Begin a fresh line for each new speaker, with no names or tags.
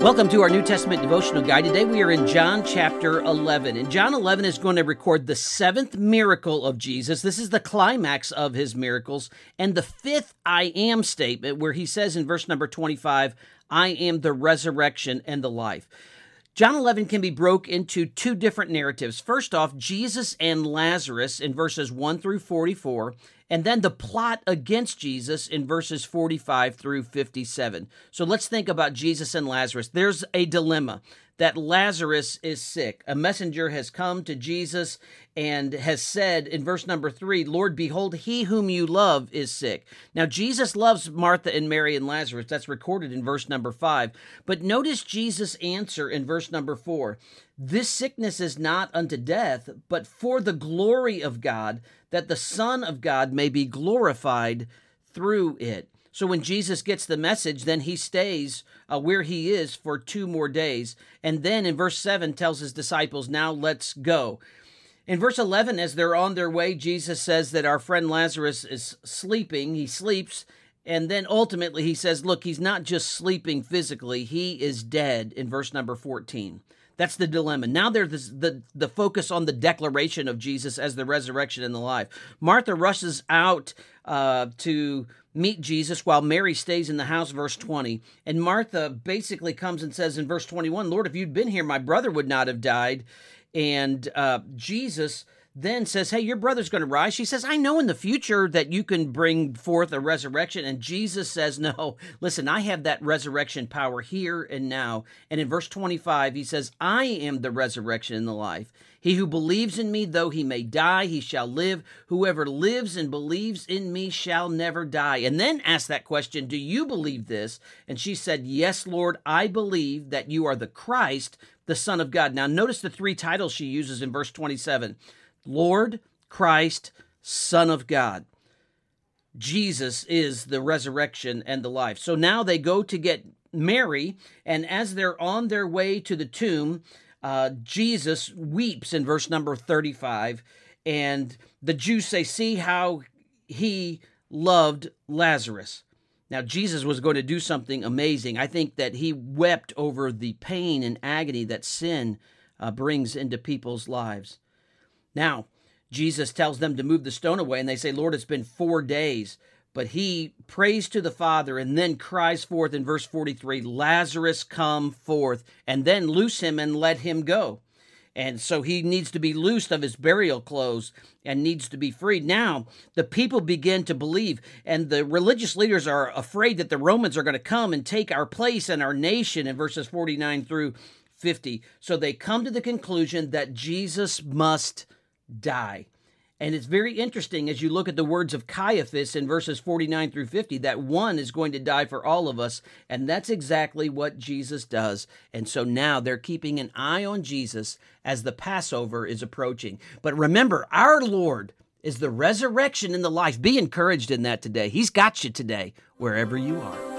Welcome to our New Testament devotional guide. Today we are in John chapter 11. And John 11 is going to record the seventh miracle of Jesus. This is the climax of his miracles. And the fifth I am statement, where he says in verse number 25, I am the resurrection and the life. John 11 can be broke into two different narratives. First off, Jesus and Lazarus in verses 1 through 44, and then the plot against Jesus in verses 45 through 57. So let's think about Jesus and Lazarus. There's a dilemma that Lazarus is sick. A messenger has come to Jesus and has said in verse number three, Lord, behold, he whom you love is sick. Now, Jesus loves Martha and Mary and Lazarus. That's recorded in verse number five. But notice Jesus' answer in verse number four This sickness is not unto death, but for the glory of God, that the Son of God may be glorified through it. So when Jesus gets the message, then he stays uh, where he is for two more days. And then in verse 7 tells his disciples, Now let's go. In verse 11, as they're on their way, Jesus says that our friend Lazarus is sleeping. He sleeps. And then ultimately he says, Look, he's not just sleeping physically, he is dead in verse number 14. That's the dilemma. Now there's the, the focus on the declaration of Jesus as the resurrection and the life. Martha rushes out uh, to meet Jesus while Mary stays in the house, verse 20. And Martha basically comes and says in verse 21, Lord, if you'd been here, my brother would not have died. And uh, Jesus then says, Hey, your brother's going to rise. She says, I know in the future that you can bring forth a resurrection. And Jesus says, No, listen, I have that resurrection power here and now. And in verse 25, he says, I am the resurrection and the life. He who believes in me, though he may die, he shall live. Whoever lives and believes in me shall never die. And then ask that question, Do you believe this? And she said, Yes, Lord, I believe that you are the Christ, the Son of God. Now, notice the three titles she uses in verse 27 Lord, Christ, Son of God. Jesus is the resurrection and the life. So now they go to get Mary, and as they're on their way to the tomb, uh, Jesus weeps in verse number 35, and the Jews say, See how he loved Lazarus. Now, Jesus was going to do something amazing. I think that he wept over the pain and agony that sin uh, brings into people's lives. Now, Jesus tells them to move the stone away, and they say, Lord, it's been four days. But he prays to the Father and then cries forth in verse 43 Lazarus, come forth, and then loose him and let him go. And so he needs to be loosed of his burial clothes and needs to be freed. Now, the people begin to believe, and the religious leaders are afraid that the Romans are going to come and take our place and our nation in verses 49 through 50. So they come to the conclusion that Jesus must die. And it's very interesting as you look at the words of Caiaphas in verses 49 through 50 that one is going to die for all of us. And that's exactly what Jesus does. And so now they're keeping an eye on Jesus as the Passover is approaching. But remember, our Lord is the resurrection and the life. Be encouraged in that today. He's got you today, wherever you are.